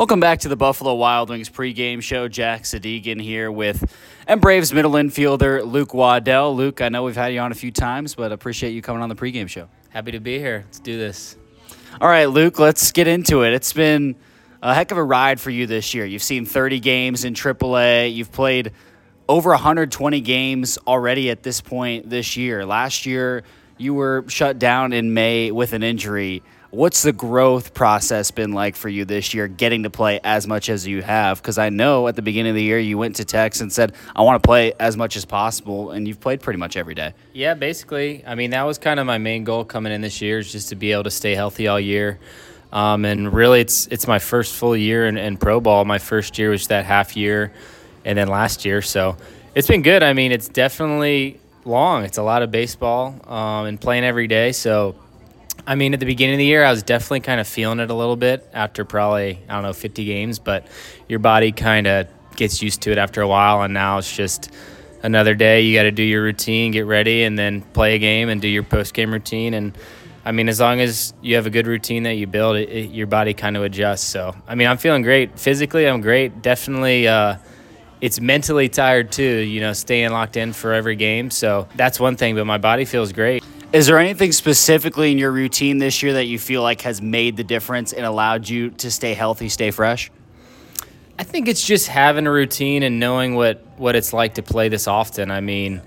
Welcome back to the Buffalo Wild Wings pregame show. Jack Sadegan here with M Braves middle infielder Luke Waddell. Luke, I know we've had you on a few times, but appreciate you coming on the pregame show. Happy to be here. Let's do this. All right, Luke, let's get into it. It's been a heck of a ride for you this year. You've seen 30 games in AAA. You've played over 120 games already at this point this year. Last year, you were shut down in May with an injury. What's the growth process been like for you this year, getting to play as much as you have? Because I know at the beginning of the year you went to Tex and said, I want to play as much as possible, and you've played pretty much every day. Yeah, basically. I mean, that was kind of my main goal coming in this year is just to be able to stay healthy all year. Um, and really, it's it's my first full year in, in pro ball. My first year was that half year, and then last year. So it's been good. I mean, it's definitely long. It's a lot of baseball um, and playing every day. So I mean, at the beginning of the year, I was definitely kind of feeling it a little bit after probably, I don't know, 50 games, but your body kind of gets used to it after a while. And now it's just another day. You got to do your routine, get ready, and then play a game and do your post game routine. And I mean, as long as you have a good routine that you build, it, it, your body kind of adjusts. So, I mean, I'm feeling great. Physically, I'm great. Definitely, uh, it's mentally tired too, you know, staying locked in for every game. So that's one thing, but my body feels great. Is there anything specifically in your routine this year that you feel like has made the difference and allowed you to stay healthy, stay fresh? I think it's just having a routine and knowing what, what it's like to play this often. I mean,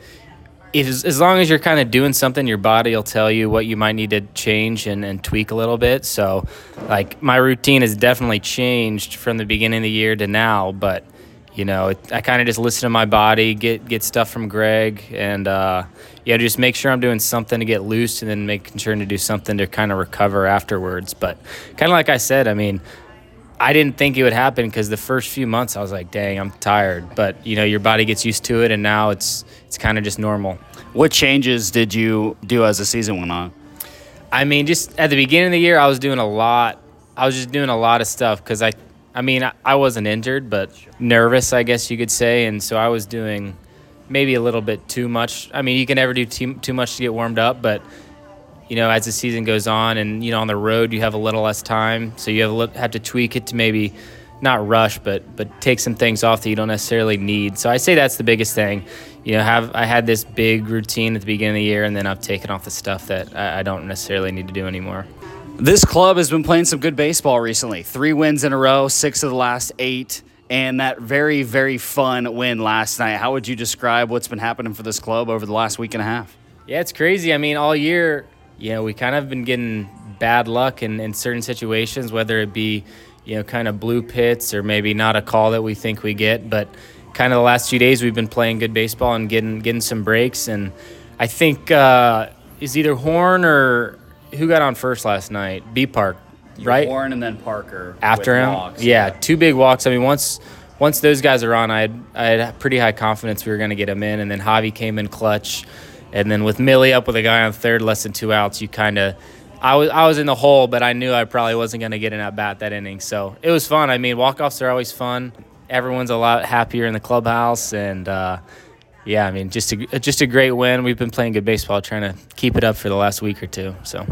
if, as long as you're kind of doing something, your body will tell you what you might need to change and, and tweak a little bit. So, like, my routine has definitely changed from the beginning of the year to now, but you know, it, I kind of just listen to my body, get get stuff from Greg, and uh, yeah, just make sure I'm doing something to get loose, and then making sure to do something to kind of recover afterwards. But kind of like I said, I mean, I didn't think it would happen because the first few months I was like, dang, I'm tired. But you know, your body gets used to it, and now it's it's kind of just normal. What changes did you do as the season went on? I mean, just at the beginning of the year, I was doing a lot. I was just doing a lot of stuff because I I mean, I wasn't injured, but nervous, I guess you could say. And so I was doing maybe a little bit too much. I mean, you can never do too, too much to get warmed up, but you know, as the season goes on, and you know, on the road, you have a little less time, so you have have to tweak it to maybe not rush, but but take some things off that you don't necessarily need. So I say that's the biggest thing. You know, have I had this big routine at the beginning of the year, and then I've taken off the stuff that I, I don't necessarily need to do anymore. This club has been playing some good baseball recently. Three wins in a row, six of the last eight, and that very, very fun win last night. How would you describe what's been happening for this club over the last week and a half? Yeah, it's crazy. I mean, all year, you know, we kind of been getting bad luck in, in certain situations, whether it be, you know, kind of bloop hits or maybe not a call that we think we get. But kind of the last few days, we've been playing good baseball and getting getting some breaks. And I think uh, is either Horn or who got on first last night? B Park, right? Warren and then Parker after him. Walks, yeah, yeah, two big walks. I mean, once once those guys are on, I had I had pretty high confidence we were going to get them in, and then Javi came in clutch, and then with Millie up with a guy on third, less than two outs, you kind of. I was I was in the hole, but I knew I probably wasn't going to get an at bat that inning. So it was fun. I mean, walk offs are always fun. Everyone's a lot happier in the clubhouse, and uh, yeah, I mean, just a just a great win. We've been playing good baseball, trying to keep it up for the last week or two. So.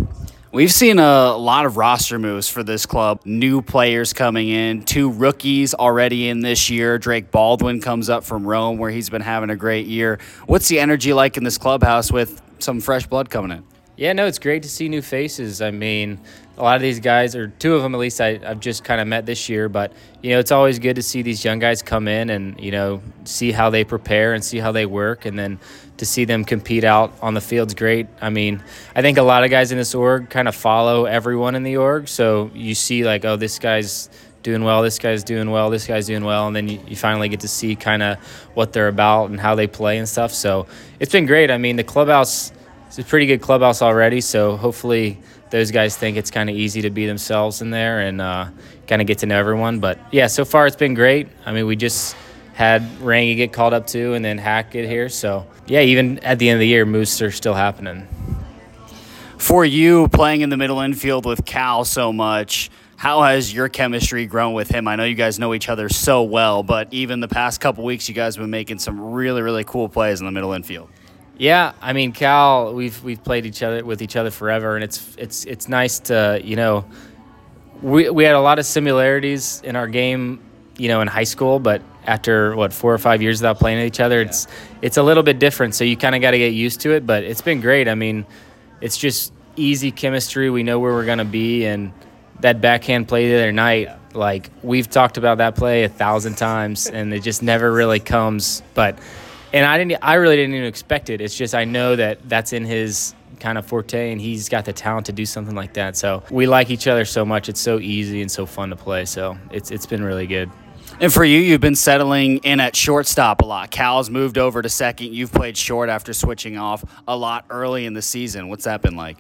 We've seen a lot of roster moves for this club. New players coming in, two rookies already in this year. Drake Baldwin comes up from Rome, where he's been having a great year. What's the energy like in this clubhouse with some fresh blood coming in? Yeah, no, it's great to see new faces. I mean, a lot of these guys, or two of them at least, I, have just kind of met this year. But you know, it's always good to see these young guys come in and you know see how they prepare and see how they work, and then to see them compete out on the field's great. I mean, I think a lot of guys in this org kind of follow everyone in the org, so you see like, oh, this guy's doing well, this guy's doing well, this guy's doing well, and then you, you finally get to see kind of what they're about and how they play and stuff. So it's been great. I mean, the clubhouse. It's a pretty good clubhouse already, so hopefully those guys think it's kind of easy to be themselves in there and uh, kind of get to know everyone. But yeah, so far it's been great. I mean, we just had Rangy get called up too, and then Hack get here. So yeah, even at the end of the year, moves are still happening. For you playing in the middle infield with Cal so much, how has your chemistry grown with him? I know you guys know each other so well, but even the past couple weeks, you guys have been making some really, really cool plays in the middle infield. Yeah, I mean Cal, we've we've played each other with each other forever, and it's it's it's nice to you know we we had a lot of similarities in our game, you know, in high school, but after what four or five years without playing each other, it's it's a little bit different. So you kind of got to get used to it. But it's been great. I mean, it's just easy chemistry. We know where we're gonna be, and that backhand play the other night, like we've talked about that play a thousand times, and it just never really comes. But and I didn't, I really didn't even expect it. It's just I know that that's in his kind of forte, and he's got the talent to do something like that. So we like each other so much. It's so easy and so fun to play. So it's it's been really good. And for you, you've been settling in at shortstop a lot. Cal's moved over to second. You've played short after switching off a lot early in the season. What's that been like?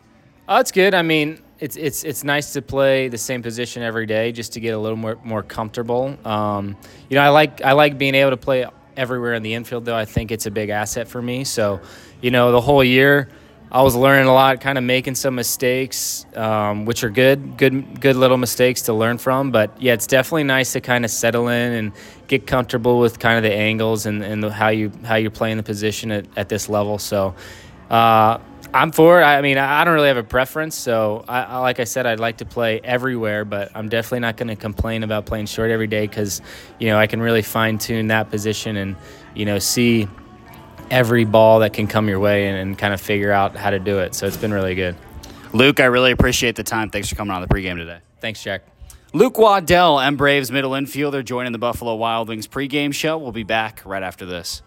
Oh, it's good. I mean, it's it's it's nice to play the same position every day just to get a little more more comfortable. Um, you know, I like I like being able to play everywhere in the infield, though. I think it's a big asset for me. So, you know, the whole year I was learning a lot, kind of making some mistakes, um, which are good, good, good little mistakes to learn from. But yeah, it's definitely nice to kind of settle in and get comfortable with kind of the angles and, and the, how you how you're playing the position at, at this level. So uh, I'm for it. I mean, I don't really have a preference. So I, I, like I said, I'd like to play everywhere, but I'm definitely not going to complain about playing short every day because you know I can really fine tune that position and you know see every ball that can come your way and, and kind of figure out how to do it. So it's been really good. Luke, I really appreciate the time. Thanks for coming on the pregame today. Thanks, Jack. Luke Waddell, M Braves middle infielder, joining the Buffalo Wild Wings pregame show. We'll be back right after this.